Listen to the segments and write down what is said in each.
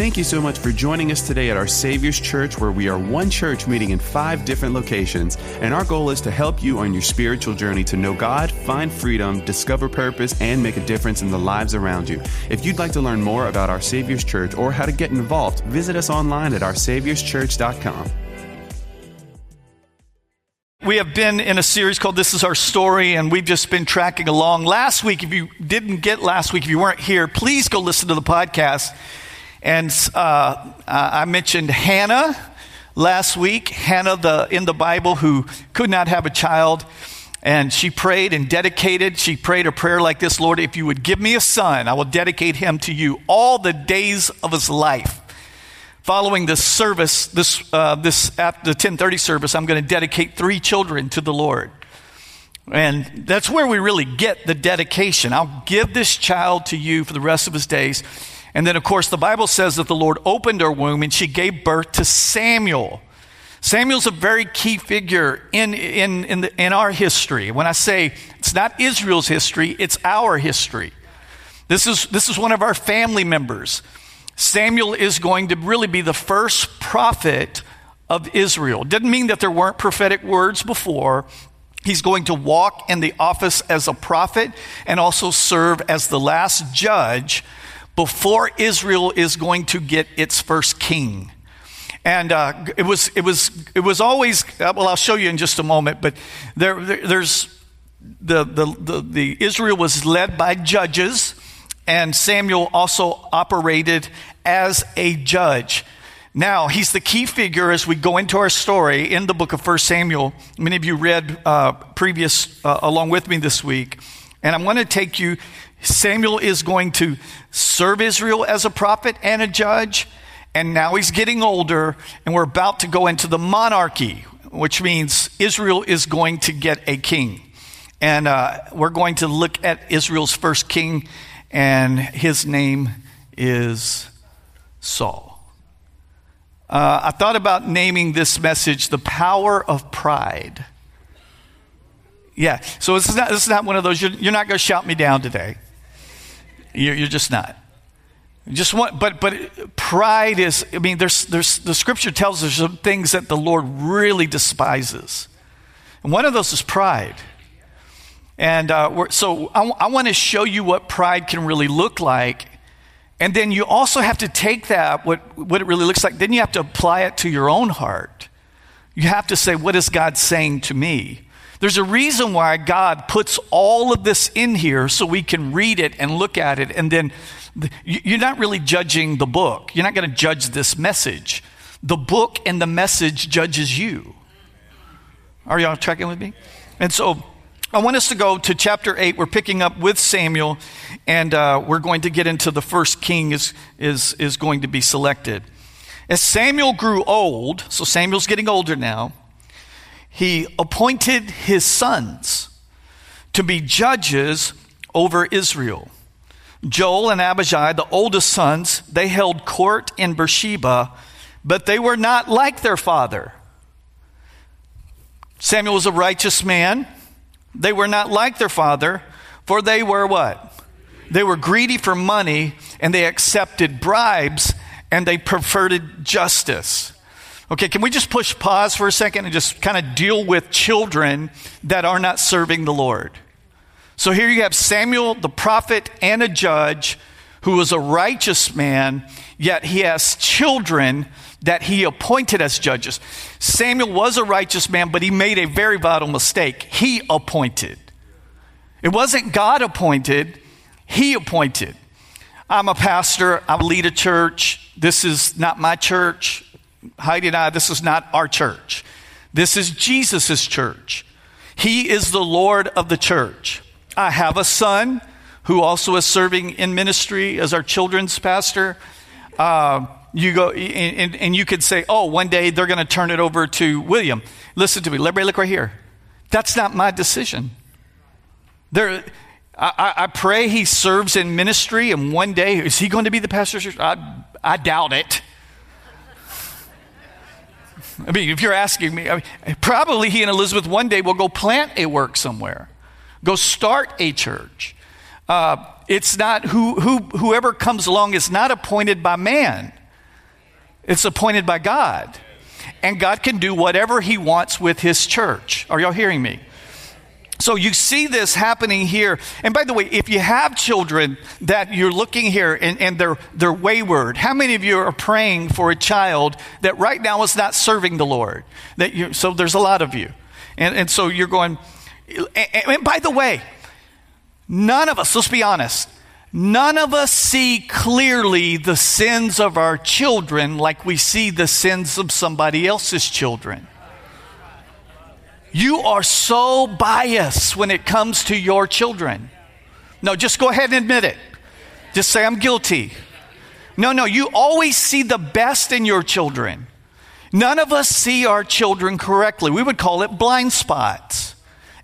Thank you so much for joining us today at our Savior's Church, where we are one church meeting in five different locations. And our goal is to help you on your spiritual journey to know God, find freedom, discover purpose, and make a difference in the lives around you. If you'd like to learn more about our Savior's Church or how to get involved, visit us online at oursaviorschurch.com. We have been in a series called This Is Our Story, and we've just been tracking along. Last week, if you didn't get last week, if you weren't here, please go listen to the podcast. And uh, I mentioned Hannah last week, Hannah the, in the Bible who could not have a child. And she prayed and dedicated. She prayed a prayer like this Lord, if you would give me a son, I will dedicate him to you all the days of his life. Following this service, this, uh, this at the 1030 service, I'm going to dedicate three children to the Lord. And that's where we really get the dedication. I'll give this child to you for the rest of his days. And then, of course, the Bible says that the Lord opened her womb and she gave birth to Samuel. Samuel's a very key figure in, in, in, the, in our history. When I say it's not Israel's history, it's our history. This is, this is one of our family members. Samuel is going to really be the first prophet of Israel. Didn't mean that there weren't prophetic words before. He's going to walk in the office as a prophet and also serve as the last judge before Israel is going to get its first king. And uh, it, was, it, was, it was always, uh, well, I'll show you in just a moment, but there, there there's the, the, the, the Israel was led by judges, and Samuel also operated as a judge. Now, he's the key figure as we go into our story in the book of 1 Samuel. Many of you read uh, previous uh, along with me this week. And I'm going to take you Samuel is going to serve Israel as a prophet and a judge, and now he's getting older, and we're about to go into the monarchy, which means Israel is going to get a king. And uh, we're going to look at Israel's first king, and his name is Saul. Uh, I thought about naming this message The Power of Pride. Yeah, so this is not, not one of those, you're, you're not going to shout me down today. You're, you're just not. Just want, but but pride is. I mean, there's there's the scripture tells us some things that the Lord really despises, and one of those is pride. And uh, so I, I want to show you what pride can really look like, and then you also have to take that what what it really looks like. Then you have to apply it to your own heart. You have to say, what is God saying to me? There's a reason why God puts all of this in here so we can read it and look at it. And then you're not really judging the book. You're not going to judge this message. The book and the message judges you. Are y'all tracking with me? And so I want us to go to chapter 8. We're picking up with Samuel, and uh, we're going to get into the first king is, is, is going to be selected. As Samuel grew old, so Samuel's getting older now, he appointed his sons to be judges over Israel. Joel and Abijah, the oldest sons, they held court in Beersheba, but they were not like their father. Samuel was a righteous man. They were not like their father, for they were what? They were greedy for money and they accepted bribes and they perverted justice. Okay, can we just push pause for a second and just kind of deal with children that are not serving the Lord? So here you have Samuel, the prophet and a judge, who was a righteous man, yet he has children that he appointed as judges. Samuel was a righteous man, but he made a very vital mistake. He appointed. It wasn't God appointed, he appointed. I'm a pastor, I lead a church. This is not my church. Heidi and I, this is not our church. This is Jesus' church. He is the Lord of the church. I have a son who also is serving in ministry as our children's pastor. Uh, you go and, and, you could say, oh, one day they're going to turn it over to William. Listen to me. Let me look right here. That's not my decision. There, I, I, pray he serves in ministry, and one day is he going to be the pastor? I, I doubt it. I mean, if you're asking me, I mean, probably he and Elizabeth one day will go plant a work somewhere, go start a church. Uh, it's not who, who, whoever comes along is not appointed by man. It's appointed by God. And God can do whatever He wants with His church. Are y'all hearing me? So you see this happening here. And by the way, if you have children that you're looking here and, and, they're, they're wayward, how many of you are praying for a child that right now is not serving the Lord? That you, so there's a lot of you. And, and so you're going, and, and by the way, none of us, let's be honest, none of us see clearly the sins of our children like we see the sins of somebody else's children. You are so biased when it comes to your children. No, just go ahead and admit it. Just say, I'm guilty. No, no, you always see the best in your children. None of us see our children correctly. We would call it blind spots.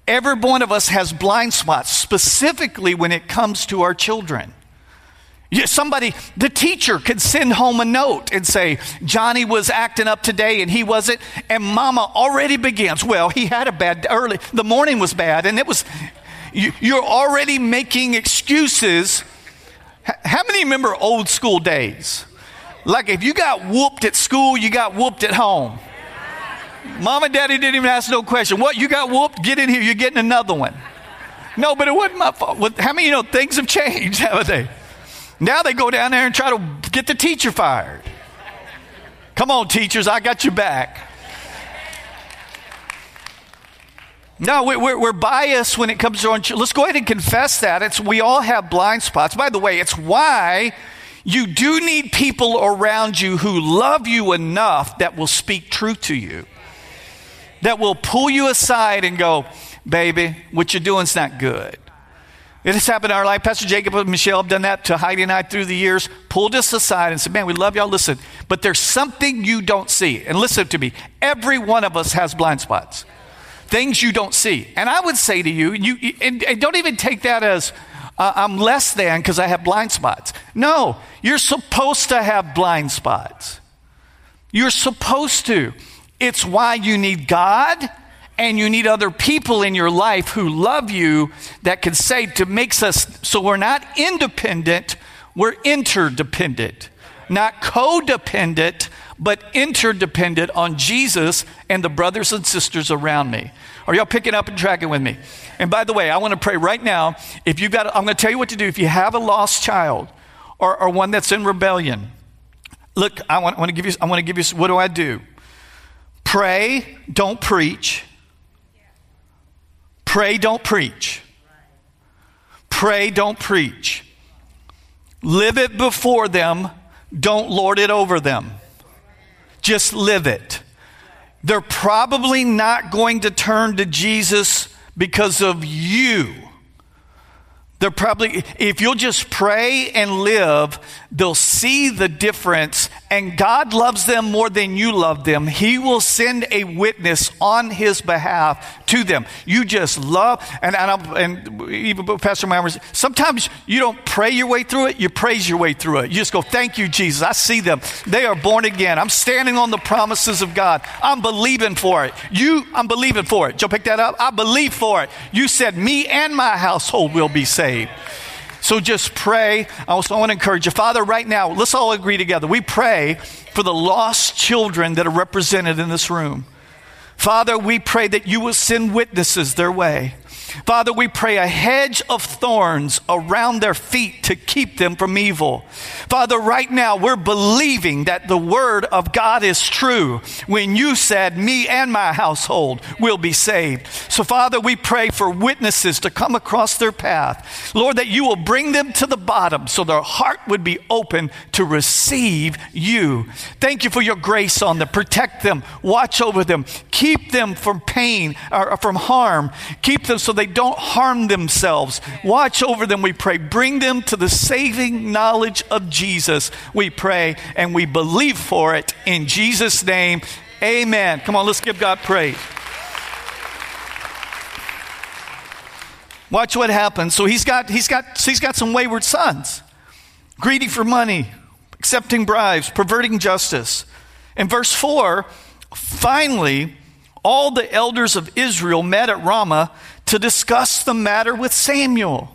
Every one of us has blind spots, specifically when it comes to our children. Somebody, the teacher could send home a note and say, Johnny was acting up today and he wasn't. And mama already begins, well, he had a bad early, the morning was bad. And it was, you're already making excuses. How many remember old school days? Like if you got whooped at school, you got whooped at home. Mom and daddy didn't even ask no question. What, you got whooped? Get in here, you're getting another one. No, but it wasn't my fault. How many you know things have changed, haven't they? Now they go down there and try to get the teacher fired. Come on, teachers, I got you back. No, we're, we're, biased when it comes to our Let's go ahead and confess that. It's, we all have blind spots. By the way, it's why you do need people around you who love you enough that will speak truth to you, that will pull you aside and go, baby, what you're doing is not good. It has happened in our life. Pastor Jacob and Michelle have done that to Heidi and I through the years, pulled us aside and said, Man, we love y'all. Listen, but there's something you don't see. And listen to me every one of us has blind spots, things you don't see. And I would say to you, you and, and don't even take that as, uh, I'm less than because I have blind spots. No, you're supposed to have blind spots. You're supposed to. It's why you need God and you need other people in your life who love you that can say to makes us so we're not independent we're interdependent. Not codependent but interdependent on jesus and the brothers and sisters around me. Are y'all picking up and tracking with me? And by the way i want to pray right now. If you've got i'm going to tell you what to do. If you have a lost child or, or one that's in rebellion look I want, I want to give you i want to give you what do i do? Pray don't preach Pray, don't preach. Pray, don't preach. Live it before them, don't lord it over them. Just live it. They're probably not going to turn to Jesus because of you. They're probably, if you'll just pray and live, they'll see the difference. And God loves them more than you love them. He will send a witness on His behalf to them. You just love, and, and, and even Pastor Myers, sometimes you don't pray your way through it, you praise your way through it. You just go, Thank you, Jesus. I see them. They are born again. I'm standing on the promises of God. I'm believing for it. You, I'm believing for it. Joe, pick that up. I believe for it. You said, Me and my household will be saved. So just pray. I also want to encourage you. Father, right now, let's all agree together. We pray for the lost children that are represented in this room. Father, we pray that you will send witnesses their way. Father, we pray a hedge of thorns around their feet to keep them from evil. Father, right now we're believing that the word of God is true when you said, Me and my household will be saved. So, Father, we pray for witnesses to come across their path. Lord, that you will bring them to the bottom so their heart would be open to receive you. Thank you for your grace on them. Protect them, watch over them, keep them from pain or from harm, keep them so they don't harm themselves. Watch over them, we pray. Bring them to the saving knowledge of Jesus, we pray, and we believe for it in Jesus' name. Amen. Come on, let's give God praise. Watch what happens. So he's got he's got he's got some wayward sons. Greedy for money, accepting bribes, perverting justice. In verse 4, finally, all the elders of Israel met at Ramah to discuss the matter with Samuel.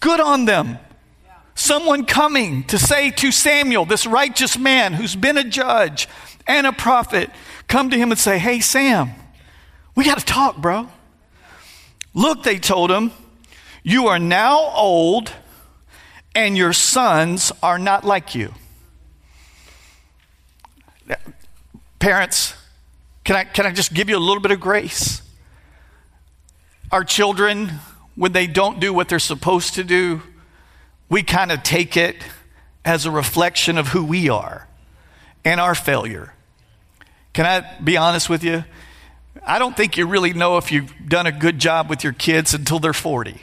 Good on them. Someone coming to say to Samuel, this righteous man who's been a judge and a prophet, come to him and say, Hey, Sam, we got to talk, bro. Look, they told him, you are now old and your sons are not like you. Parents, can I, can I just give you a little bit of grace? Our children, when they don't do what they're supposed to do, we kind of take it as a reflection of who we are and our failure. Can I be honest with you? I don't think you really know if you've done a good job with your kids until they're 40.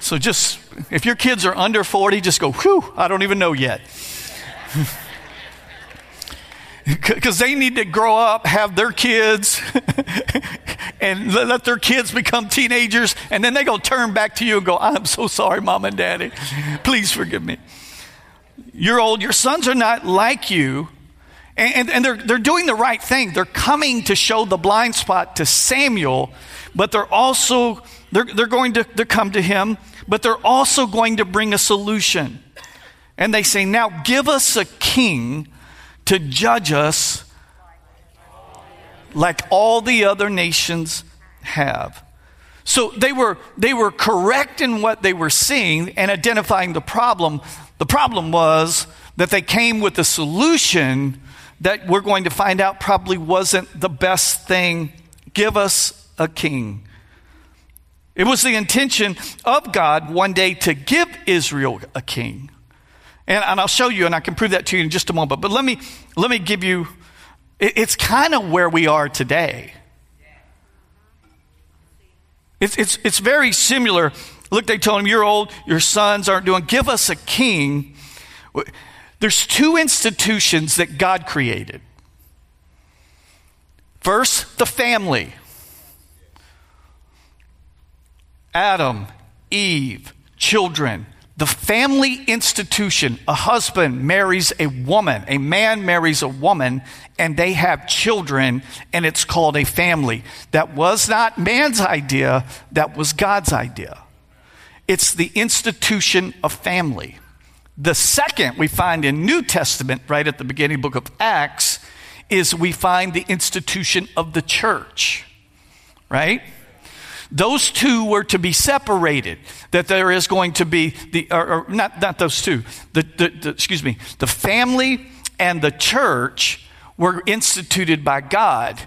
So just, if your kids are under 40, just go, whew, I don't even know yet. Because they need to grow up, have their kids, and let their kids become teenagers, and then they go turn back to you and go, I'm so sorry, mom and daddy. Please forgive me. You're old, your sons are not like you, and, and, and they're, they're doing the right thing. They're coming to show the blind spot to Samuel, but they're also, they're, they're going to, to come to him, but they're also going to bring a solution. And they say, Now give us a king to judge us like all the other nations have. So they were, they were correct in what they were seeing and identifying the problem. The problem was that they came with a solution that we're going to find out probably wasn't the best thing. Give us a king. It was the intention of God one day to give Israel a king. And, and I'll show you, and I can prove that to you in just a moment. But let me, let me give you, it, it's kind of where we are today. It's, it's, it's very similar. Look, they told him, You're old, your sons aren't doing, give us a king. There's two institutions that God created. First, the family Adam, Eve, children. The family institution, a husband marries a woman, a man marries a woman, and they have children, and it's called a family. That was not man's idea, that was God's idea. It's the institution of family. The second we find in New Testament, right at the beginning book of Acts, is we find the institution of the church, right? Those two were to be separated. That there is going to be the, or, or not, not those two. The, the, the, excuse me, the family and the church were instituted by God.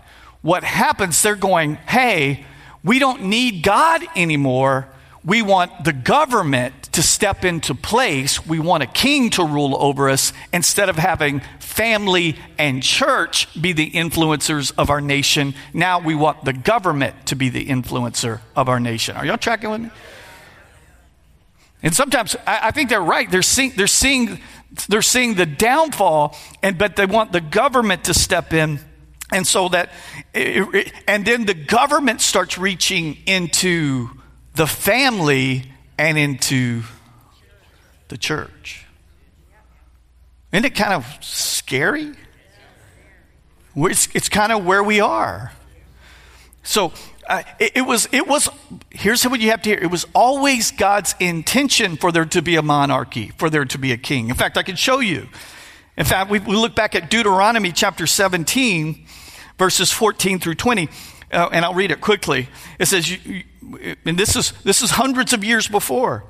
What happens? They're going, hey, we don't need God anymore we want the government to step into place. We want a king to rule over us instead of having family and church be the influencers of our nation. Now we want the government to be the influencer of our nation. Are y'all tracking with me? And sometimes I, I think they're right. They're seeing, they're seeing, they're seeing the downfall, and but they want the government to step in. And so that, and then the government starts reaching into the family and into the church. Isn't it kind of scary? It's, it's kind of where we are. So uh, it, it, was, it was, here's what you have to hear. It was always God's intention for there to be a monarchy, for there to be a king. In fact, I can show you. In fact, we, we look back at Deuteronomy chapter 17, verses 14 through 20, uh, and I'll read it quickly. It says, you, and this is, this is hundreds of years before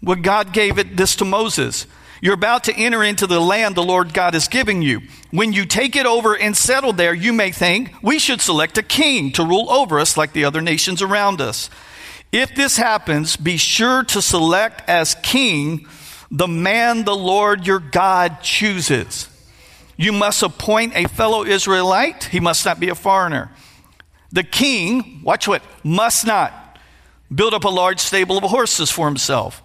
when God gave it this to Moses. You're about to enter into the land the Lord God is giving you. When you take it over and settle there, you may think we should select a king to rule over us like the other nations around us. If this happens, be sure to select as king the man the Lord your God chooses. You must appoint a fellow Israelite. He must not be a foreigner. The king, watch what, must not build up a large stable of horses for himself.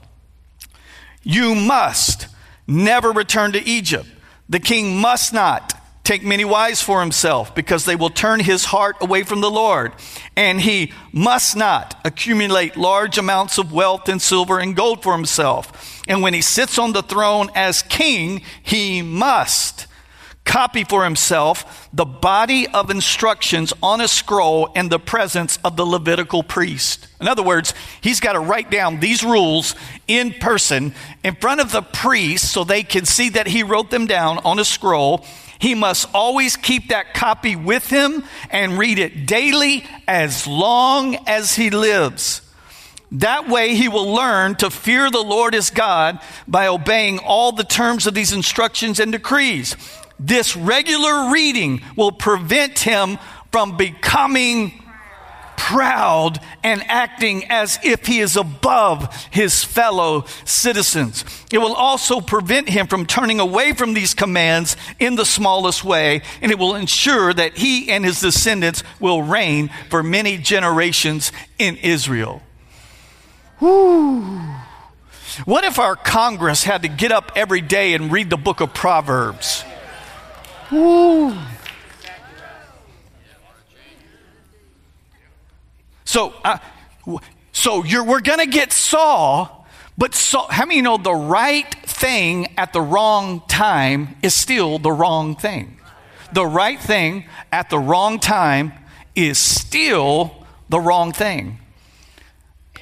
You must never return to Egypt. The king must not take many wives for himself because they will turn his heart away from the Lord. And he must not accumulate large amounts of wealth and silver and gold for himself. And when he sits on the throne as king, he must copy for himself the body of instructions on a scroll in the presence of the Levitical priest. In other words, he's got to write down these rules in person in front of the priest so they can see that he wrote them down on a scroll. He must always keep that copy with him and read it daily as long as he lives. That way he will learn to fear the Lord his God by obeying all the terms of these instructions and decrees. This regular reading will prevent him from becoming proud and acting as if he is above his fellow citizens. It will also prevent him from turning away from these commands in the smallest way, and it will ensure that he and his descendants will reign for many generations in Israel. Whew. What if our Congress had to get up every day and read the book of Proverbs? Woo. So, uh, so we're going to get Saul, but Saul, how many know the right thing at the wrong time is still the wrong thing? The right thing at the wrong time is still the wrong thing.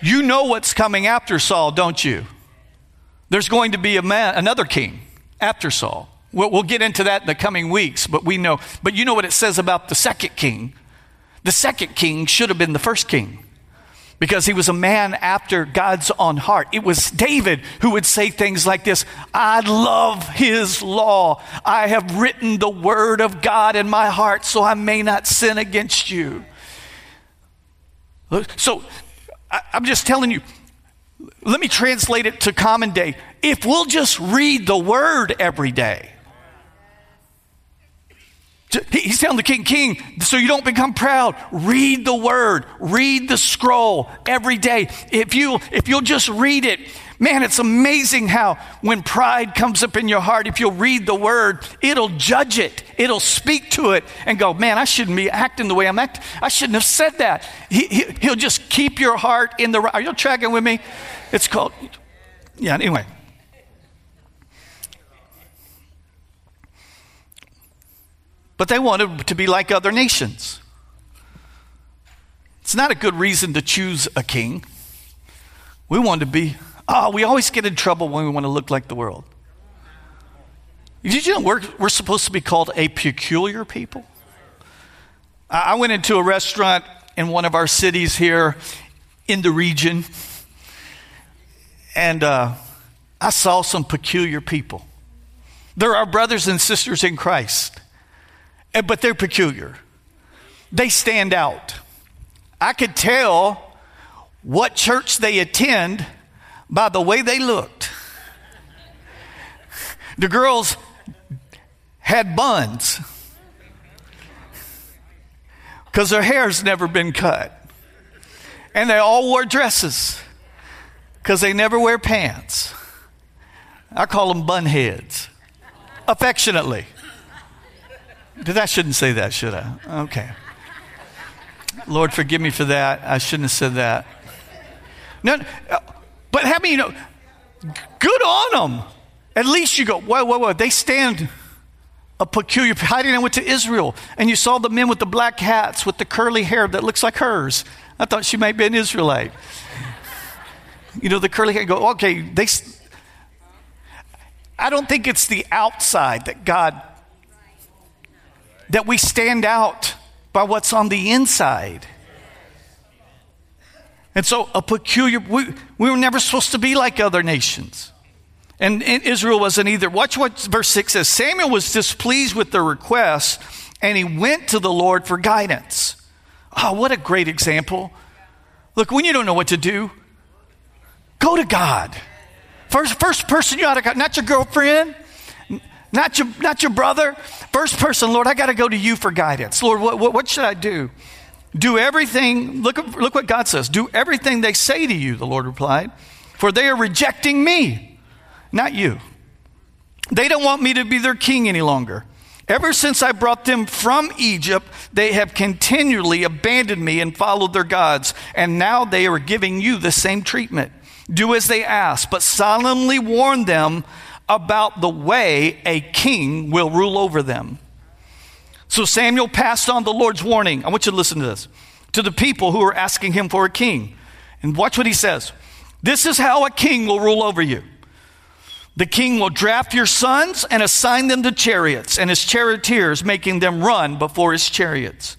You know what's coming after Saul, don't you? There's going to be man, another king after Saul. We'll, we'll get into that in the coming weeks, but we know. But you know what it says about the second king? The second king should have been the first king because he was a man after God's own heart. It was David who would say things like this I love his law. I have written the word of God in my heart so I may not sin against you. So I, am just telling you, let me translate it to common day. If we'll just read the word every day, He's telling the king, King, so you don't become proud. Read the word, read the scroll every day. If you if you'll just read it, man, it's amazing how when pride comes up in your heart, if you'll read the word, it'll judge it, it'll speak to it, and go, man, I shouldn't be acting the way I'm acting. I shouldn't have said that. He, he, will just keep your heart in the. Are you tracking with me? It's called. Yeah. Anyway. But they wanted to be like other nations. It's not a good reason to choose a king. We want to be, oh, we always get in trouble when we want to look like the world. Did you know we're, we're supposed to be called a peculiar people? I went into a restaurant in one of our cities here in the region, and uh, I saw some peculiar people. They're our brothers and sisters in Christ. Eh, but they're peculiar. They stand out. I could tell what church they attend by the way they looked. The girls had buns because their hair's never been cut. And they all wore dresses because they never wear pants. I call them bun heads, affectionately. I shouldn't say that, should I? Okay. Lord, forgive me for that. I shouldn't have said that. No, but how many you know? Good on them. At least you go, whoa, whoa, whoa. They stand a peculiar. How did I went to Israel and you saw the men with the black hats with the curly hair that looks like hers? I thought she might be an Israelite. You know, the curly hair. Go, okay. They. I don't think it's the outside that God that we stand out by what's on the inside. And so, a peculiar, we, we were never supposed to be like other nations. And, and Israel wasn't either. Watch what verse 6 says Samuel was displeased with their request, and he went to the Lord for guidance. Oh, what a great example. Look, when you don't know what to do, go to God. First, first person you ought to go, not your girlfriend, not your, not your brother. First person, Lord, I got to go to you for guidance. Lord, what, what, what should I do? Do everything, look, look what God says. Do everything they say to you, the Lord replied, for they are rejecting me, not you. They don't want me to be their king any longer. Ever since I brought them from Egypt, they have continually abandoned me and followed their gods, and now they are giving you the same treatment. Do as they ask, but solemnly warn them about the way a king will rule over them. So Samuel passed on the Lord's warning. I want you to listen to this to the people who are asking him for a king. And watch what he says. This is how a king will rule over you. The king will draft your sons and assign them to chariots, and his charioteers, making them run before his chariots.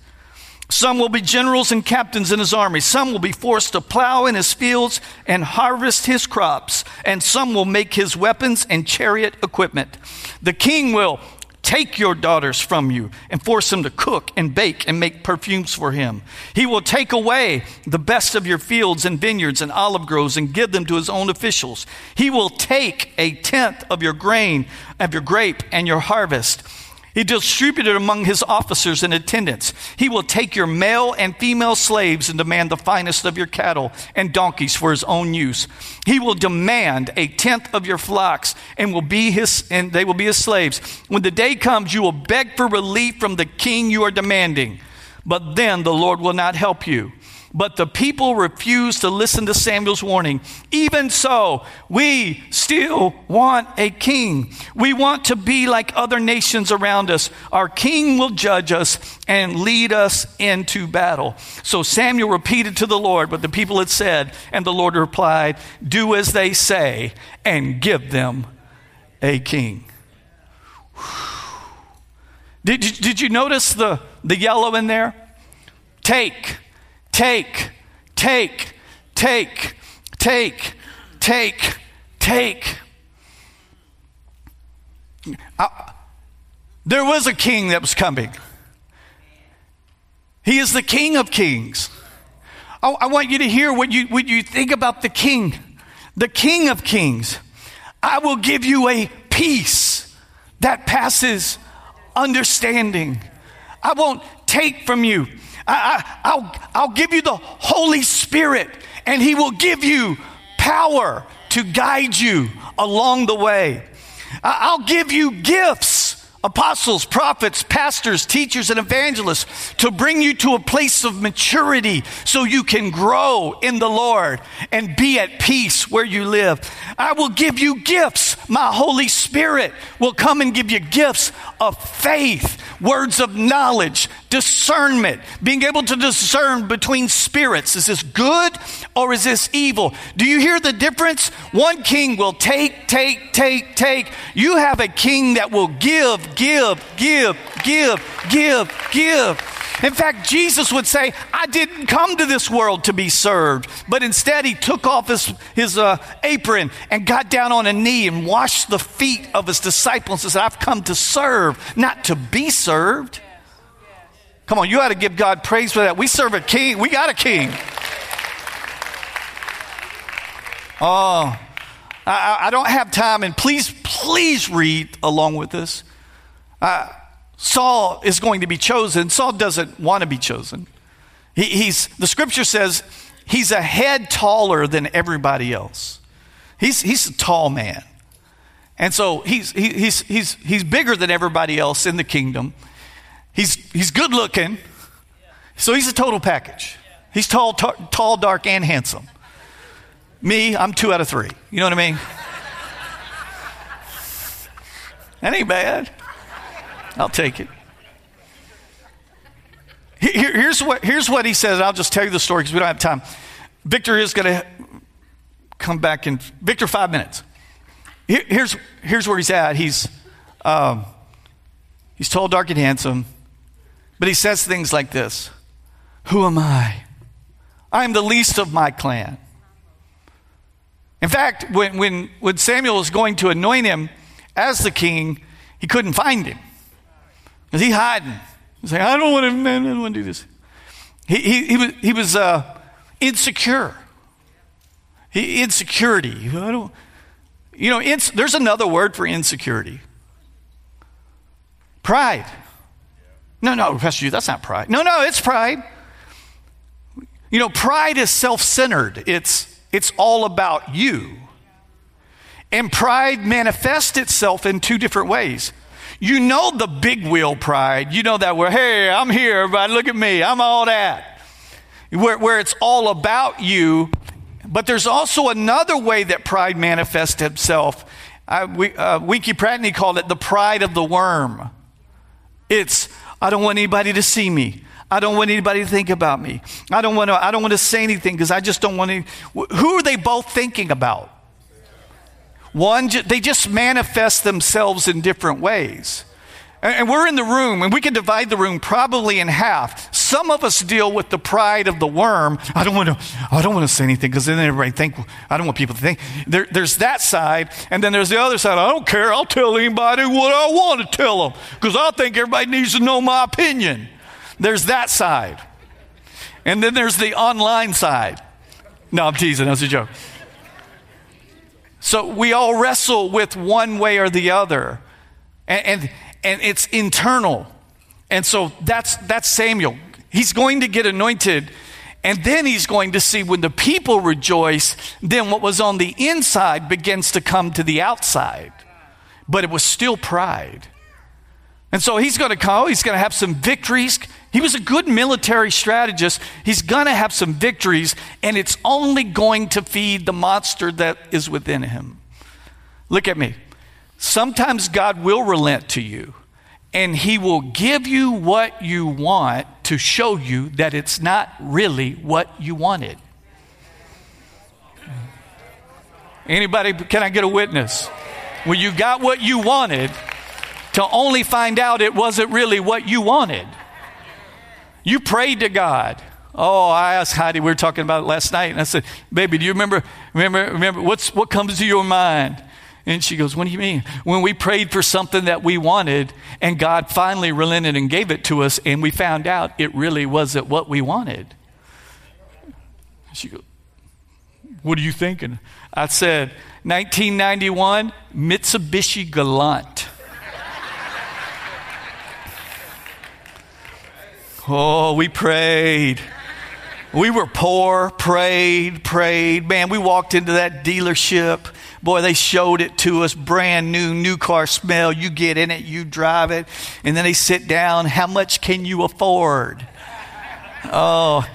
Some will be generals and captains in his army. Some will be forced to plow in his fields and harvest his crops. And some will make his weapons and chariot equipment. The king will take your daughters from you and force them to cook and bake and make perfumes for him. He will take away the best of your fields and vineyards and olive groves and give them to his own officials. He will take a tenth of your grain, of your grape, and your harvest he distributed among his officers and attendants. He will take your male and female slaves and demand the finest of your cattle and donkeys for his own use. He will demand a tenth of your flocks and will be his and they will be his slaves. When the day comes, you will beg for relief from the king you are demanding. But then the Lord will not help you. But the people refused to listen to Samuel's warning. Even so, we still want a king. We want to be like other nations around us. Our king will judge us and lead us into battle. So Samuel repeated to the Lord what the people had said, and the Lord replied, Do as they say and give them a king. Did, did you notice the, the yellow in there? Take take, take, take, take, take, take. I, there was a king that was coming. He is the King of Kings. I, I want you to hear what you, what you think about the King, the King of Kings. I will give you a peace that passes understanding. I won't take from you I, will I'll give you the Holy Spirit, and He will give you power to guide you along the way. I'll give you gifts apostles, prophets, pastors, teachers, and evangelists to bring you to a place of maturity so you can grow in the Lord and be at peace where you live. I will give you gifts. My Holy Spirit will come and give you gifts of faith, words of knowledge, discernment, being able to discern between spirits. Is this good or is this evil? Do you hear the difference? One king will take, take, take, take. You have a king that will give, give, give, give, give, give. In fact, Jesus would say, I didn't come to this world to be served, but instead he took off his, his uh, apron and got down on a knee and washed the feet of his disciples and said, I've come to serve, not to be served. Come on, you ought to give God praise for that. We serve a king, we got a king. Oh, I, I don't have time, and please, please read along with. Uh, Saul is going to be chosen. Saul doesn't want to be chosen. He, he's, the scripture says he's a head taller than everybody else. He's, he's a tall man. And so he's, he, he's, he's, he's bigger than everybody else in the kingdom. He's, he's good looking. So he's a total package. He's tall, t- tall, dark, and handsome. Me, I'm two out of three. You know what I mean? that ain't bad. I'll take it. Here, here's, what, here's what he says. I'll just tell you the story because we don't have time. Victor is going to come back in. Victor, five minutes. Here, here's, here's where he's at. He's, um, he's tall, dark, and handsome. But he says things like this Who am I? I am the least of my clan. In fact, when, when, when Samuel was going to anoint him as the king, he couldn't find him. Is he hiding? He's like, I don't want to, I don't want to do this. He, he, he was, he was uh, insecure. He, insecurity. I don't, you know, ins, there's another word for insecurity pride. No, no, Pastor, that's not pride. No, no, it's pride. You know, pride is self centered, it's, it's all about you. And pride manifests itself in two different ways. You know the big wheel pride. You know that where, hey, I'm here, everybody, look at me, I'm all that. Where, where it's all about you. But there's also another way that pride manifests itself. I, we, uh, Winkie Pratney called it the pride of the worm. It's, I don't want anybody to see me. I don't want anybody to think about me. I don't want to, I don't want to say anything because I just don't want to. Who are they both thinking about? One, they just manifest themselves in different ways. And we're in the room, and we can divide the room probably in half. Some of us deal with the pride of the worm. I don't want to. I don't want to say anything because then everybody think. I don't want people to think. There, there's that side, and then there's the other side. I don't care. I'll tell anybody what I want to tell them because I think everybody needs to know my opinion. There's that side, and then there's the online side. No, I'm teasing. That's a joke. So we all wrestle with one way or the other, and, and and it's internal. And so that's, that's Samuel. He's going to get anointed, and then he's going to see when the people rejoice, then what was on the inside begins to come to the outside. But it was still pride. And so he's going to come, he's going to have some victories. He was a good military strategist. He's going to have some victories, and it's only going to feed the monster that is within him. Look at me. Sometimes God will relent to you and He will give you what you want to show you that it's not really what you wanted. Anybody, can I get a witness? When you got what you wanted, to only find out it wasn't really what you wanted. You prayed to God. Oh, I asked Heidi, we were talking about it last night, and I said, Baby, do you remember, remember, remember, what's, what comes to your mind? And she goes, What do you mean? When we prayed for something that we wanted, and God finally relented and gave it to us, and we found out it really wasn't what we wanted. She goes, What are you thinking? I said, 1991 Mitsubishi Galant. Oh, we prayed. We were poor, prayed, prayed. Man, we walked into that dealership Boy, they showed it to us brand new, new car smell. You get in it, you drive it, and then they sit down. How much can you afford? Oh,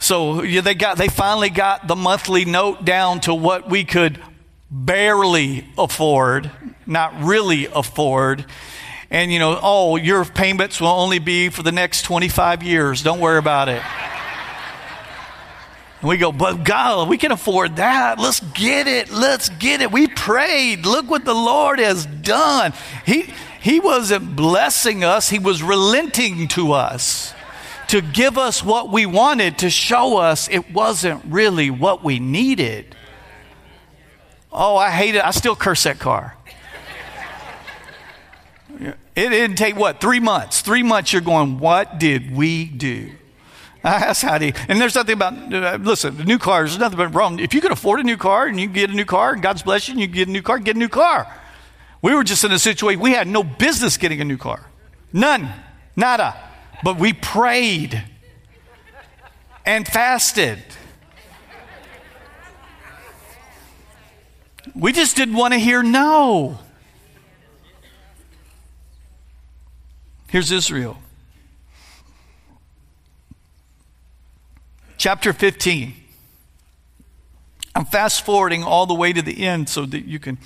so yeah, they got they finally got the monthly note down to what we could barely afford, not really afford. And you know, oh, your payments will only be for the next 25 years. Don't worry about it. And we go, but God, we can afford that. Let's get it. Let's get it. We prayed. Look what the Lord has done. He, he wasn't blessing us, He was relenting to us to give us what we wanted, to show us it wasn't really what we needed. Oh, I hate it. I still curse that car. It didn't take what? Three months. Three months you're going, what did we do? That's how they, and there's nothing about, uh, listen, the new car, there's nothing but wrong. If you can afford a new car and you get a new car and God's blessing you, and you get a new car, get a new car. We were just in a situation, we had no business getting a new car. None. Nada. But we prayed and fasted. We just didn't want to hear no. Here's Israel. chapter 15. I'm fast forwarding all the way to the end so that you can,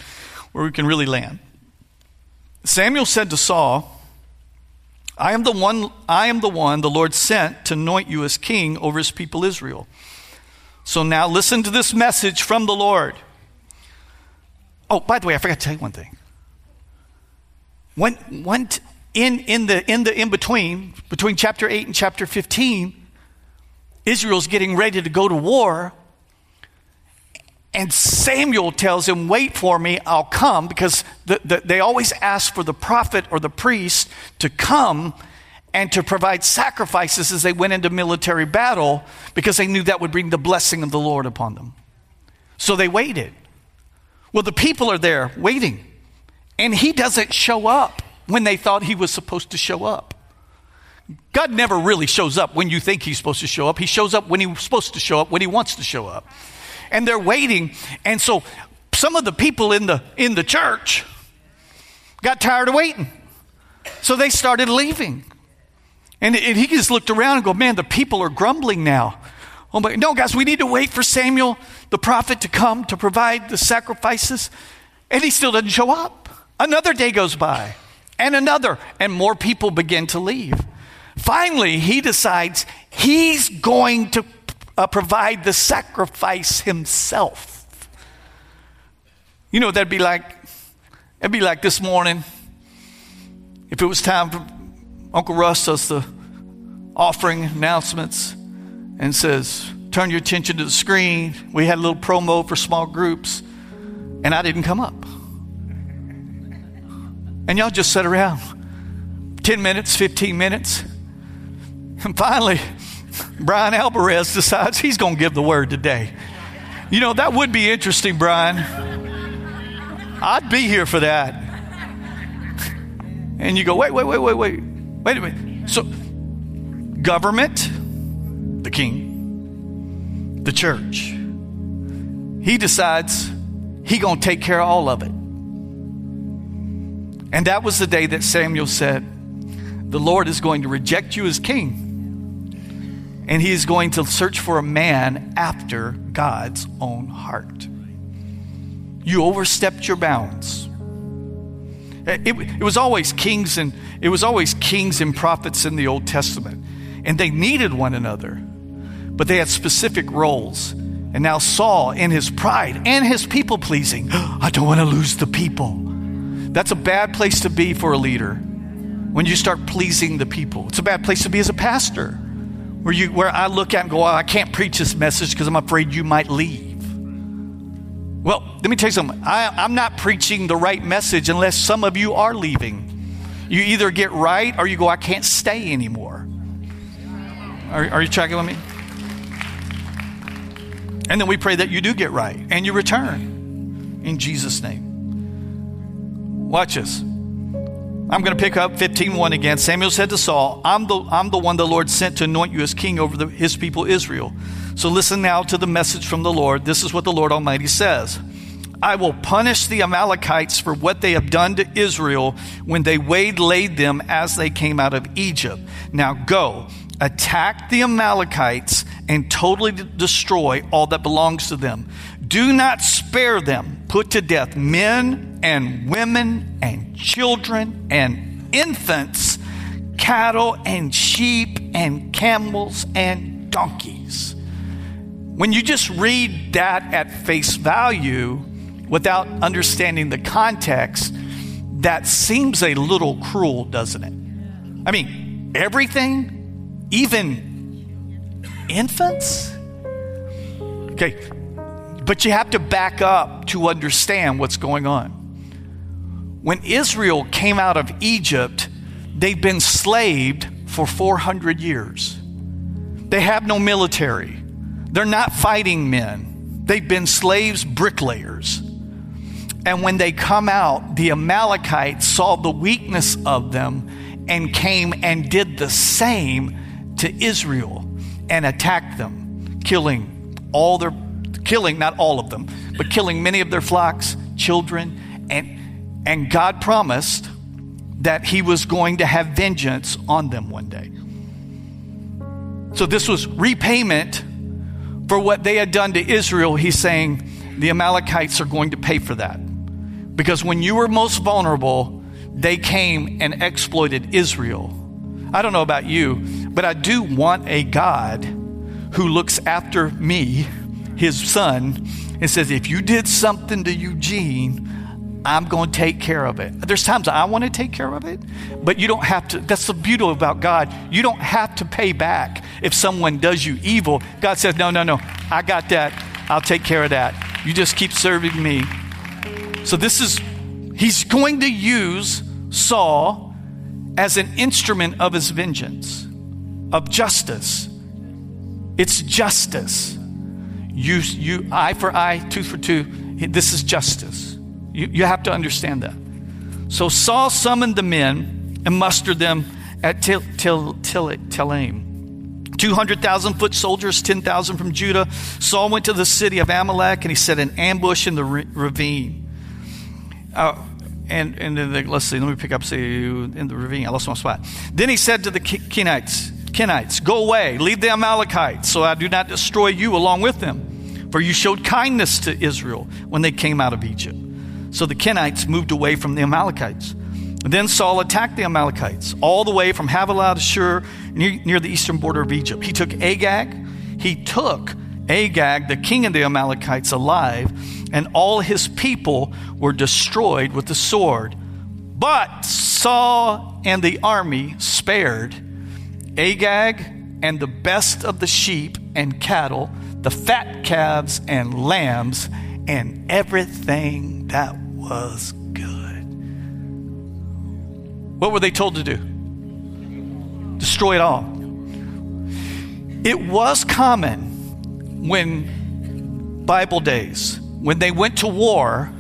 where we can really land. Samuel said to Saul, I am the one, I am the one the Lord sent to anoint you as king over his people Israel. So now listen to this message from the Lord. Oh, by the way, I forgot to tell you one thing. When, when in, in the in the in between, between chapter 8 and chapter 15, Israel's getting ready to go to war. And Samuel tells him, Wait for me, I'll come, because the, the, they always ask for the prophet or the priest to come and to provide sacrifices as they went into military battle because they knew that would bring the blessing of the Lord upon them. So they waited. Well, the people are there waiting, and he doesn't show up when they thought he was supposed to show up. God never really shows up when you think he's supposed to show up. He shows up when he's supposed to show up, when he wants to show up. And they're waiting. And so some of the people in the in the church got tired of waiting. So they started leaving. And, and he just looked around and go, man, the people are grumbling now. Oh my, no, guys, we need to wait for Samuel, the prophet, to come to provide the sacrifices. And he still doesn't show up. Another day goes by, and another, and more people begin to leave. Finally, he decides he's going to uh, provide the sacrifice himself. You know, that'd be like, it'd be like this morning if it was time for Uncle Russ does the offering announcements and says, turn your attention to the screen. We had a little promo for small groups, and I didn't come up. And y'all just sat around 10 minutes, 15 minutes. And finally, Brian Alvarez decides he's going to give the word today. You know, that would be interesting, Brian. I'd be here for that. And you go, wait, wait, wait, wait, wait. Wait a minute. So, government, the king, the church, he decides he going to take care of all of it. And that was the day that Samuel said, The Lord is going to reject you as king and he is going to search for a man after God's own heart. You overstepped your bounds. It, it, was always kings and it was always kings and prophets in the Old Testament, and they needed one another, but they had specific roles. And now Saul, in his pride and his people pleasing, I don't want to lose the people. That's a bad place to be for a leader when you start pleasing the people. It's a bad place to be as a pastor where, you, where I look at and go, oh, I can't preach this message because I'm afraid you might leave. Well, let me tell you something. I, I'm not preaching the right message unless some of you are leaving. You either get right or you go, I can't stay anymore. Are, are you tracking with me? And then we pray that you do get right and you return in Jesus' name. Watch this. I'm going to pick up 15:1 again. Samuel said to Saul, I'm the, I'm the one the Lord sent to anoint you as king over the, his people Israel. So listen now to the message from the Lord. This is what the Lord Almighty says. I will punish the Amalekites for what they have done to Israel when they waylaid them as they came out of Egypt. Now go, attack the Amalekites and totally destroy all that belongs to them. Do not spare them. Put to death men and women and children and infants, cattle and sheep and camels and donkeys. When you just read that at face value without understanding the context, that seems a little cruel, doesn't it? I mean, everything, even infants? Okay, but you have to back up to understand what's going on. When Israel came out of Egypt, they've been slaved for 400 years. They have no military. They're not fighting men. They've been slaves, bricklayers. And when they come out, the Amalekites saw the weakness of them and came and did the same to Israel and attacked them, killing all their killing not all of them, but killing many of their flocks, children, and, and God promised that He was going to have vengeance on them one day. So this was repayment for what they had done to Israel. He's saying the Amalekites are going to pay for that. Because when you were most vulnerable, they came and exploited Israel. I don't know about you, but I do want a God who looks after me his son and says, If you did something to Eugene, I'm going to take care of it. There's times I want to take care of it, but you don't have to. That's the beauty about God. You don't have to pay back if someone does you evil. God says, No, no, no, I got that. I'll take care of that. You just keep serving me. So, this is, he's going to use Saul as an instrument of his vengeance, of justice. It's justice. You, you, eye for eye, tooth for tooth. This is justice. You, you have to understand that. So Saul summoned the men and mustered them at Til, Telaim. 200,000 foot soldiers, 10,000 from Judah. Saul went to the city of Amalek and he set an ambush in the ravine. Uh, and and then the, let's see, let me pick up, see, in the ravine. I lost my spot. Then he said to the Kenites, Kenites, Go away, leave the Amalekites, so I do not destroy you along with them. For you showed kindness to Israel when they came out of Egypt. So the Kenites moved away from the Amalekites. And then Saul attacked the Amalekites all the way from Havilah to Shur, near, near the eastern border of Egypt. He took Agag. He took Agag, the king of the Amalekites, alive, and all his people were destroyed with the sword. But Saul and the army spared Agag and the best of the sheep and cattle, the fat calves and lambs, and everything that was good. What were they told to do? Destroy it all. It was common when Bible days, when they went to war,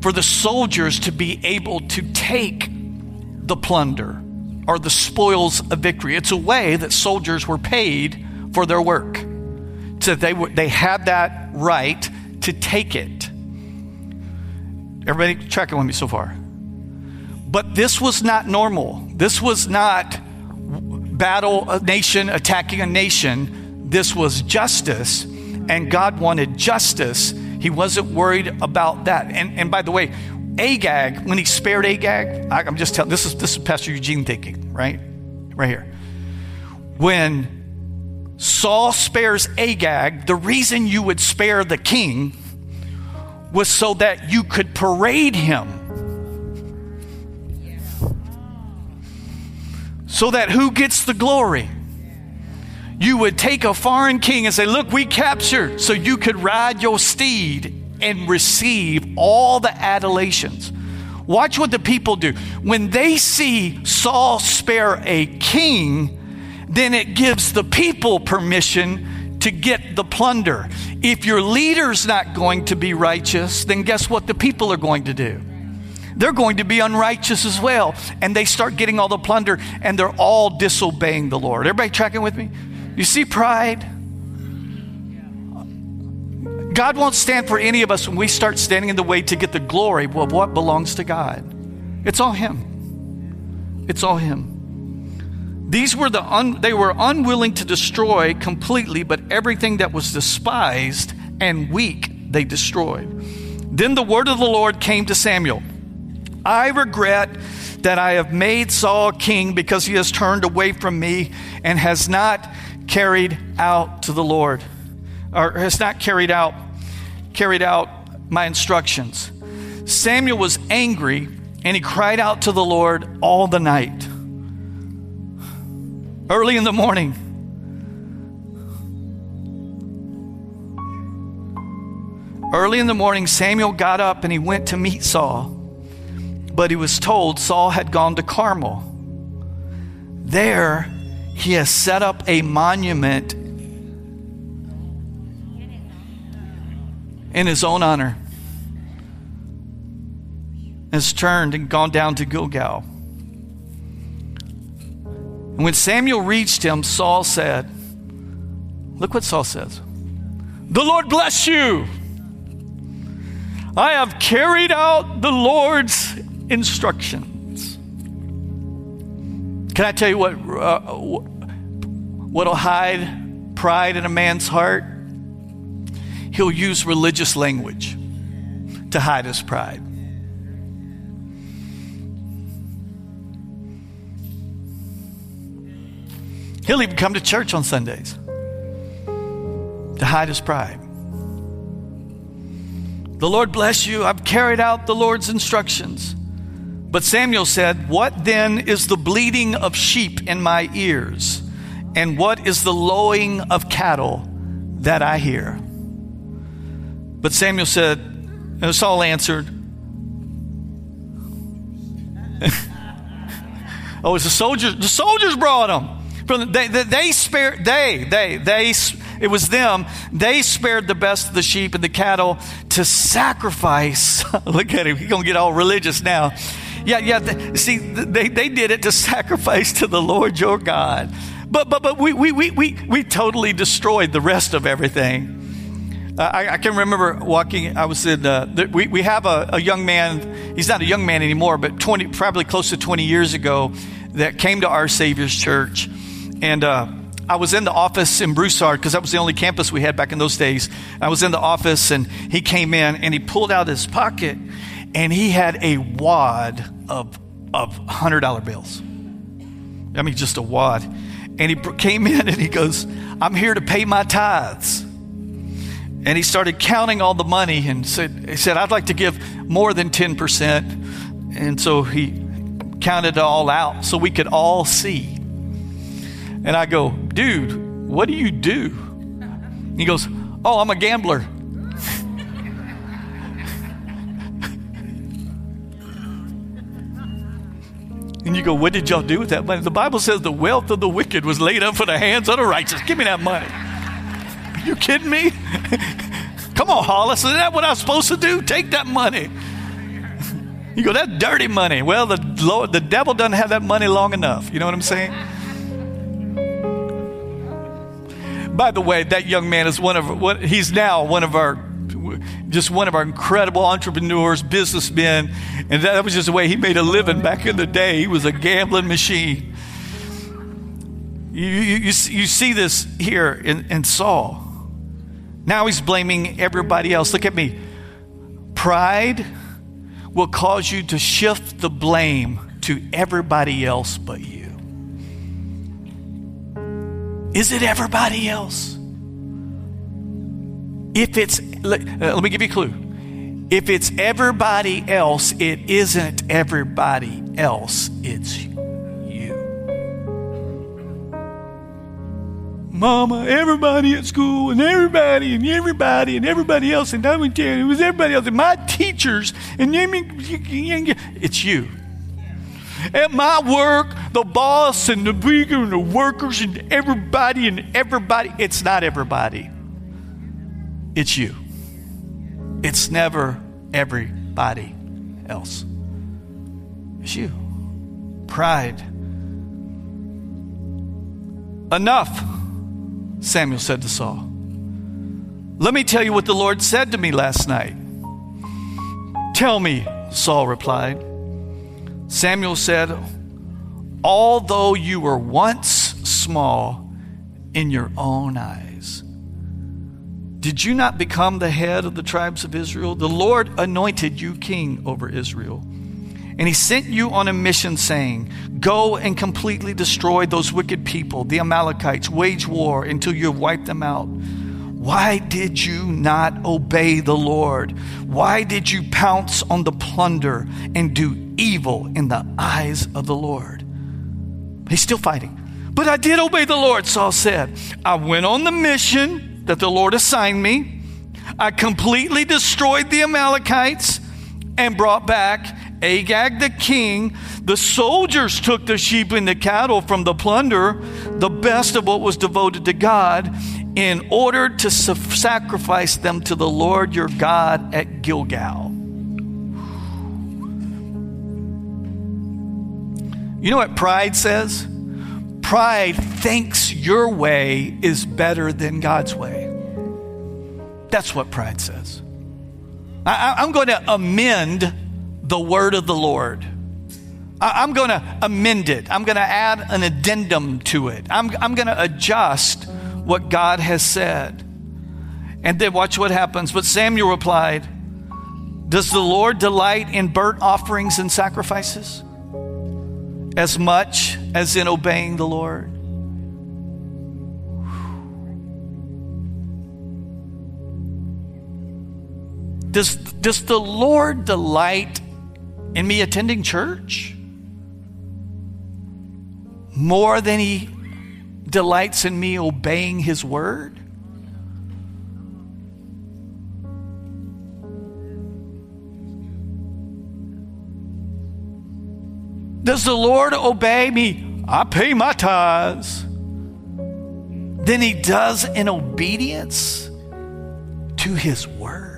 for the soldiers to be able to take the plunder or the spoils of victory. It's a way that soldiers were paid for their work. So they, they had that right to take it. Everybody tracking with me so far? But this was not normal. This was not battle a nation attacking a nation. This was justice, and God wanted justice. He wasn't worried about that. And, and by the way, Agag, when he spared Agag, I, am just telling this is this is Pastor Eugene thinking, right? Right here. When Saul spares Agag, the reason you would spare the king was so that you could parade him. So that who gets the glory? You would take a foreign king and say, Look, we captured, so you could ride your steed and receive all the adulations. Watch what the people do. When they see Saul spare a king, then it gives the people permission to get the plunder. If your leader's not going to be righteous, then guess what the people are going to do? They're going to be unrighteous as well. And they start getting all the plunder and they're all disobeying the Lord. Everybody tracking with me? You see pride? God won't stand for any of us when we start standing in the way to get the glory of what belongs to God. It's all Him. It's all Him. These were the un, they were unwilling to destroy completely, but everything that was despised and weak they destroyed. Then the word of the Lord came to Samuel. I regret that I have made Saul king because he has turned away from me and has not carried out to the Lord or has not carried out carried out my instructions. Samuel was angry and he cried out to the Lord all the night. Early in the morning, early in the morning, Samuel got up and he went to meet Saul. But he was told Saul had gone to Carmel. There, he has set up a monument in his own honor, has turned and gone down to Gilgal. And when Samuel reached him, Saul said, Look what Saul says The Lord bless you. I have carried out the Lord's instructions. Can I tell you what uh, what'll hide pride in a man's heart? He'll use religious language to hide his pride. He'll even come to church on Sundays to hide his pride. The Lord bless you. I've carried out the Lord's instructions. But Samuel said, What then is the bleating of sheep in my ears? And what is the lowing of cattle that I hear? But Samuel said, and Saul answered, Oh, it's the soldiers. The soldiers brought them. They, they, they spared. They, they, they. It was them. They spared the best of the sheep and the cattle to sacrifice. Look at him. He's gonna get all religious now. Yeah, yeah. They, see, they, they did it to sacrifice to the Lord your God. But but but we we we we, we totally destroyed the rest of everything. I, I, can remember walking. I was in. Uh, we we have a, a, young man. He's not a young man anymore, but twenty, probably close to twenty years ago, that came to our Savior's Church, and uh, I was in the office in Broussard because that was the only campus we had back in those days. I was in the office, and he came in and he pulled out his pocket, and he had a wad of, of $100 bills. I mean, just a wad. And he came in and he goes, I'm here to pay my tithes. And he started counting all the money and said, he said, I'd like to give more than 10%. And so he counted it all out so we could all see. And I go, dude, what do you do? He goes, oh, I'm a gambler. And you go, what did y'all do with that money? The Bible says the wealth of the wicked was laid up for the hands of the righteous. Give me that money. You kidding me? Come on, Hollis. Isn't that what I'm supposed to do? Take that money. You go, that's dirty money. Well, the Lord, the devil doesn't have that money long enough. You know what I'm saying? By the way, that young man is one of what he's now one of our just one of our incredible entrepreneurs, businessmen, and that was just the way he made a living back in the day. He was a gambling machine. You, you, you, you see this here in, in Saul. Now he's blaming everybody else. Look at me. Pride will cause you to shift the blame to everybody else but you. Is it everybody else? If it's, let, uh, let me give you a clue. If it's everybody else, it isn't everybody else, it's Mama, everybody at school, and everybody, and everybody, and everybody else, and I would tell you, it was everybody else, and my teachers, and it's you. At my work, the boss and the bigger and the workers and everybody and everybody, it's not everybody. It's you. It's never everybody else. It's you. Pride. Enough, Samuel said to Saul. Let me tell you what the Lord said to me last night. Tell me, Saul replied. Samuel said, Although you were once small in your own eyes, did you not become the head of the tribes of Israel? The Lord anointed you king over Israel. And he sent you on a mission saying, Go and completely destroy those wicked people, the Amalekites, wage war until you have wiped them out. Why did you not obey the Lord? Why did you pounce on the plunder and do evil in the eyes of the Lord? He's still fighting. But I did obey the Lord, Saul said. I went on the mission that the Lord assigned me. I completely destroyed the Amalekites and brought back Agag the king. The soldiers took the sheep and the cattle from the plunder, the best of what was devoted to God, in order to sacrifice them to the Lord your God at Gilgal. You know what pride says? Pride thinks your way is better than God's way. That's what pride says. I, am going to amend the word of the Lord. I, am going to amend it. I'm going to add an addendum to it. I'm, I'm going to adjust what God has said. And then watch what happens. But Samuel replied, Does the Lord delight in burnt offerings and sacrifices? as much as in obeying the Lord. Does, does the Lord delight in me attending church more than He delights in me obeying His word? Does the Lord obey me? I pay my tithes. Than he does in obedience to his word.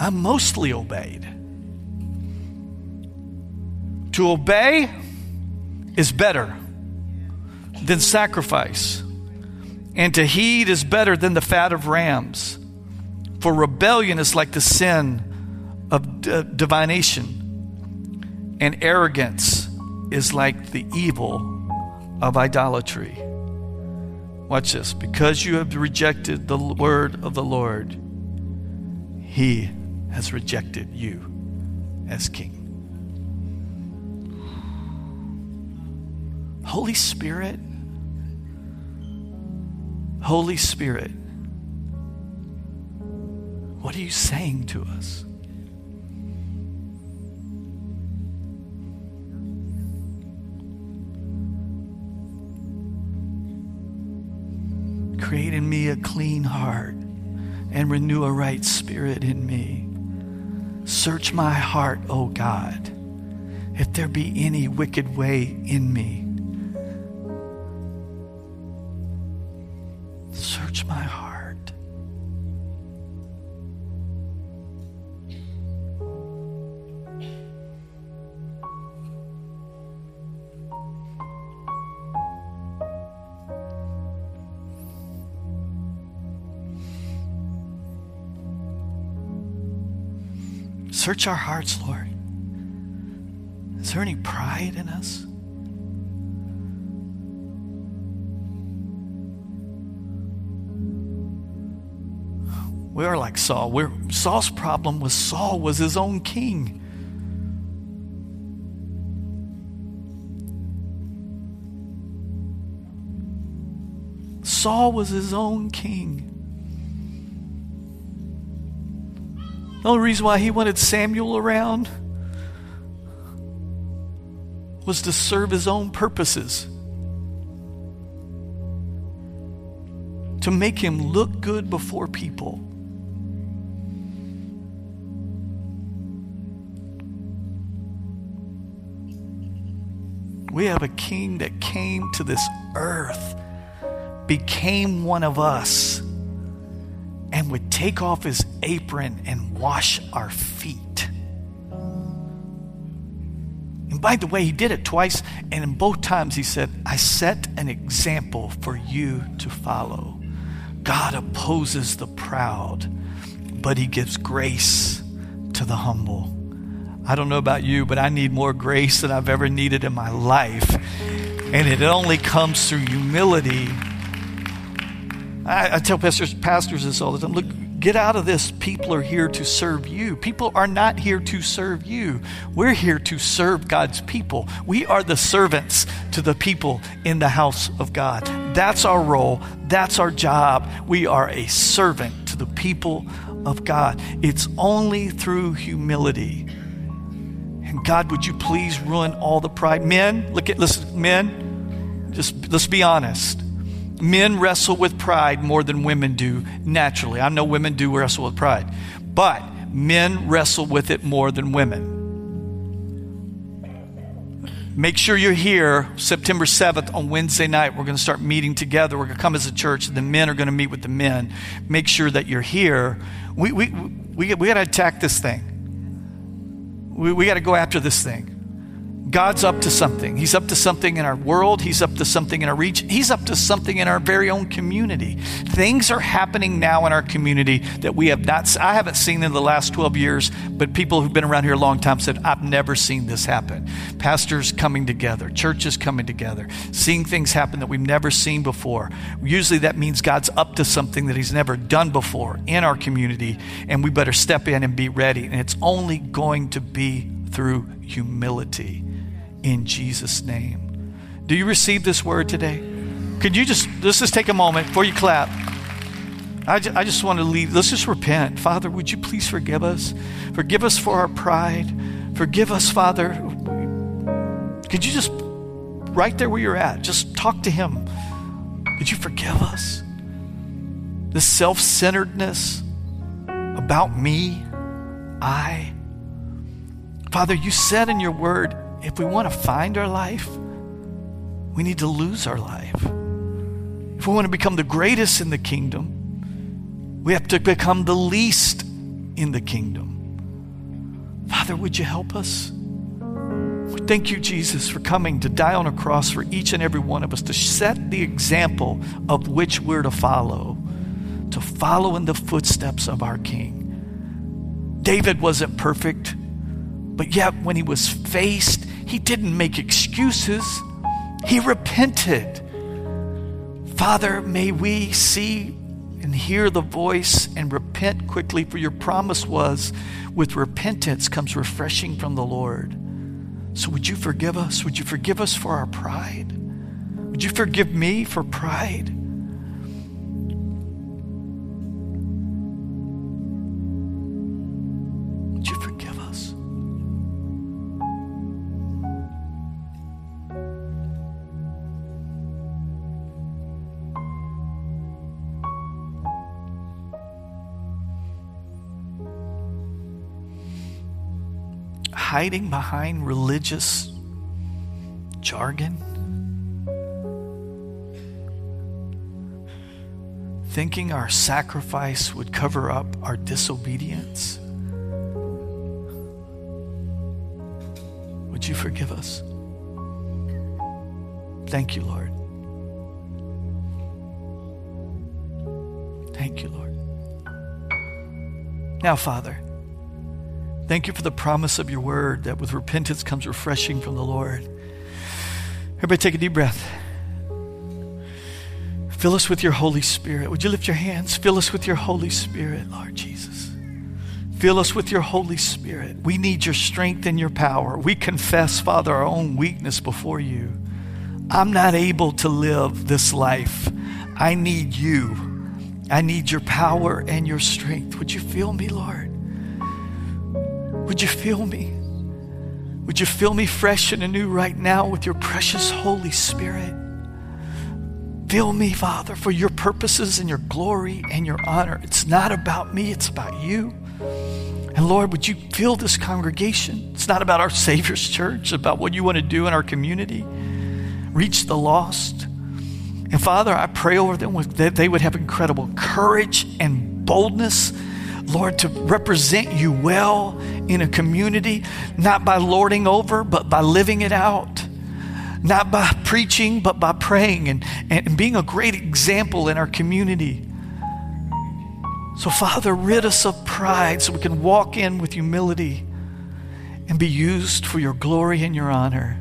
I'm mostly obeyed. To obey is better than sacrifice, and to heed is better than the fat of rams. For rebellion is like the sin of d- uh, divination, and arrogance is like the evil of idolatry. Watch this. Because you have rejected the word of the Lord, he has rejected you as king. Holy Spirit, Holy Spirit, what are you saying to us? Create in me a clean heart and renew a right spirit in me. Search my heart, O God, if there be any wicked way in me. Search my heart. Search our hearts, Lord. Is there any pride in us? We are like Saul. We're, Saul's problem was Saul was his own king. Saul was his own king. The only reason why he wanted Samuel around was to serve his own purposes. To make him look good before people. We have a king that came to this earth, became one of us, and would take off his apron and wash our feet. And by the way, he did it twice, and in both times he said, I set an example for you to follow. God opposes the proud, but he gives grace to the humble. I don't know about you, but I need more grace than I've ever needed in my life. And it only comes through humility. I, I tell pastors, pastors this all the time. Look, get out of this. People are here to serve you. People are not here to serve you. We're here to serve God's people. We are the servants to the people in the house of God. That's our role. That's our job. We are a servant to the people of God. It's only through humility and God, would you please ruin all the pride? Men, look at, listen, men, just let's be honest. Men wrestle with pride more than women do naturally. I know women do wrestle with pride, but men wrestle with it more than women. Make sure you're here September 7th on Wednesday night. We're going to start meeting together. We're going to come as a church. The men are going to meet with the men. Make sure that you're here. We, we, we, we got to attack this thing. We, we got to go after this thing. God's up to something. He's up to something in our world. He's up to something in our region. He's up to something in our very own community. Things are happening now in our community that we have not, I haven't seen in the last 12 years, but people who've been around here a long time said, I've never seen this happen. Pastors coming together, churches coming together, seeing things happen that we've never seen before. Usually that means God's up to something that He's never done before in our community, and we better step in and be ready. And it's only going to be through humility in Jesus' name. Do you receive this word today? Could you just, let's just take a moment before you clap. I, just, I just want to leave. Let's just repent. Father, would you please forgive us? Forgive us for our pride. Forgive us, Father. Could you just, right there where you're at, just talk to Him? Could you forgive us? The self centeredness about me, I. Father, you said in your word, if we want to find our life, we need to lose our life. If we want to become the greatest in the kingdom, we have to become the least in the kingdom. Father, would you help us? Thank you, Jesus, for coming to die on a cross for each and every one of us, to set the example of which we're to follow, to follow in the footsteps of our King. David wasn't perfect, but yet when he was faced he didn't make excuses, he repented. Father, may we see and hear the voice and repent quickly, for your promise was with repentance comes refreshing from the Lord. So would you forgive us? Would you forgive us for our pride? Would you forgive me for pride? Hiding behind religious jargon? Thinking our sacrifice would cover up our disobedience? Would you forgive us? Thank you, Lord. Thank you, Lord. Now, Father, Thank you for the promise of your word that with repentance comes refreshing from the Lord. Everybody take a deep breath. Fill us with your Holy Spirit. Would you lift your hands? Fill us with your Holy Spirit, Lord Jesus. Fill us with your Holy Spirit. We need your strength and your power. We confess, Father, our own weakness before you. I'm not able to live this life. I need you. I need your power and your strength. Would you feel me, Lord? Would you fill me? Would you fill me fresh and anew right now with your precious Holy Spirit? Fill me, Father, for your purposes and your glory and your honor. It's not about me, it's about you. And Lord, would you fill this congregation? It's not about our Savior's church, about what you want to do in our community. Reach the lost. And Father, I pray over them that they would have incredible courage and boldness Lord, to represent you well in a community, not by lording over, but by living it out. Not by preaching, but by praying and, and being a great example in our community. So, Father, rid us of pride so we can walk in with humility and be used for your glory and your honor.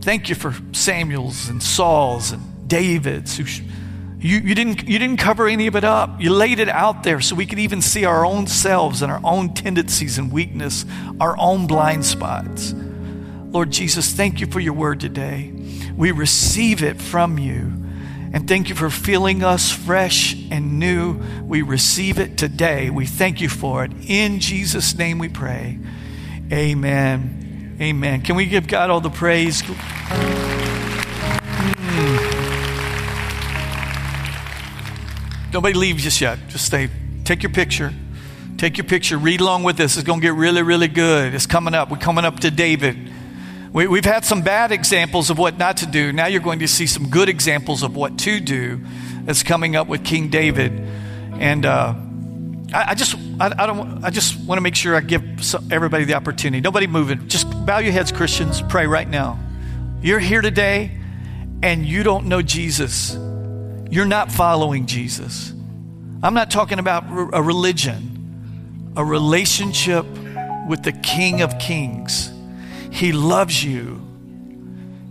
Thank you for Samuel's and Saul's and David's who you, you, didn't, you didn't cover any of it up. You laid it out there so we could even see our own selves and our own tendencies and weakness, our own blind spots. Lord Jesus, thank you for your word today. We receive it from you. And thank you for filling us fresh and new. We receive it today. We thank you for it. In Jesus' name we pray. Amen. Amen. Can we give God all the praise? Nobody leave just yet. Just stay. Take your picture. Take your picture. Read along with this. It's going to get really, really good. It's coming up. We're coming up to David. We, we've had some bad examples of what not to do. Now you're going to see some good examples of what to do. That's coming up with King David. And uh, I, I, just, I, I, don't, I just want to make sure I give everybody the opportunity. Nobody moving. Just bow your heads, Christians. Pray right now. You're here today, and you don't know Jesus you're not following Jesus. I'm not talking about a religion, a relationship with the King of Kings. He loves you.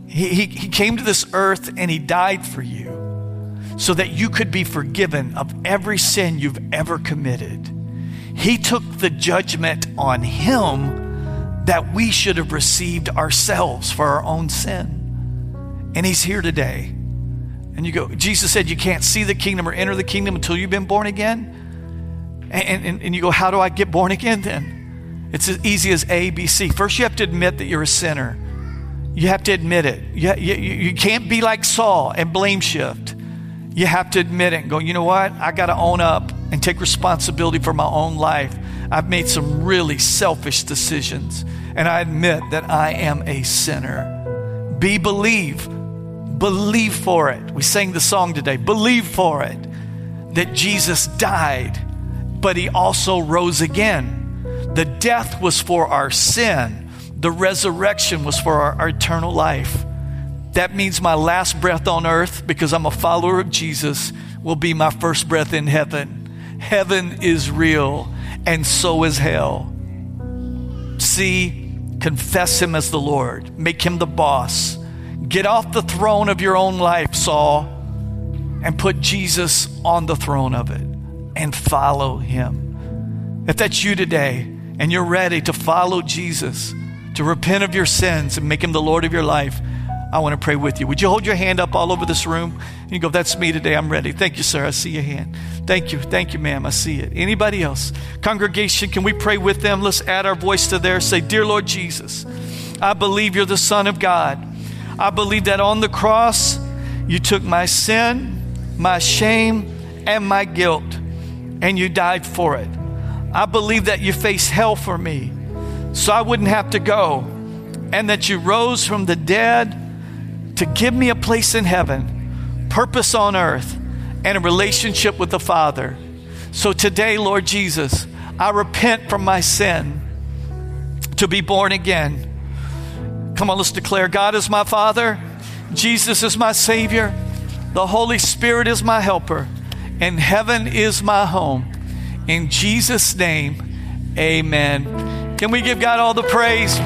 He, he, he, came to this earth and He died for you so that you could be forgiven of every sin you've ever committed. He took the judgment on Him that we should have received ourselves for our own sin. And He's here today. And you go, Jesus said you can't see the kingdom or enter the kingdom until you've been born again. And, and, and you go, how do I get born again then? It's as easy as A, B, C. First, you have to admit that you're a sinner. You have to admit it. You, you, you can't be like Saul and blame shift. You have to admit it and go, you know what? I got to own up and take responsibility for my own life. I've made some really selfish decisions, and I admit that I am a sinner. Be believe Believe for it. We sang the song today. Believe for it that Jesus died, but he also rose again. The death was for our sin, the resurrection was for our, our eternal life. That means my last breath on earth, because I'm a follower of Jesus, will be my first breath in heaven. Heaven is real, and so is hell. See, confess him as the Lord, make him the boss Get off the throne of your own life, Saul. and put Jesus on the throne of it and follow him. If that's you today and you're ready to follow Jesus, to repent of your sins and make him the Lord of your life, I want to pray with you. Would you hold your hand up all over this room? You go, that's me today. I'm ready. Thank you, sir. I see your hand. Thank you. Thank you, ma'am. I see it. Anybody else? Congregation, can we pray with them? Let's add our voice to theirs. Say, Dear Lord Jesus, I believe you're the Son of God. I believe that on the cross, you took my sin, my shame, and my guilt, and you died for it. I believe that you faced hell for me so I wouldn't have to go, and that you rose from the dead to give me a place in heaven, purpose on earth, and a relationship with the Father. So today, Lord Jesus, I repent from my sin to be born again. Come on, let's declare God is my Father, Jesus is my Savior, the Holy Spirit is my helper, and heaven is my home. In Jesus' name, amen. Can we give God all the praise?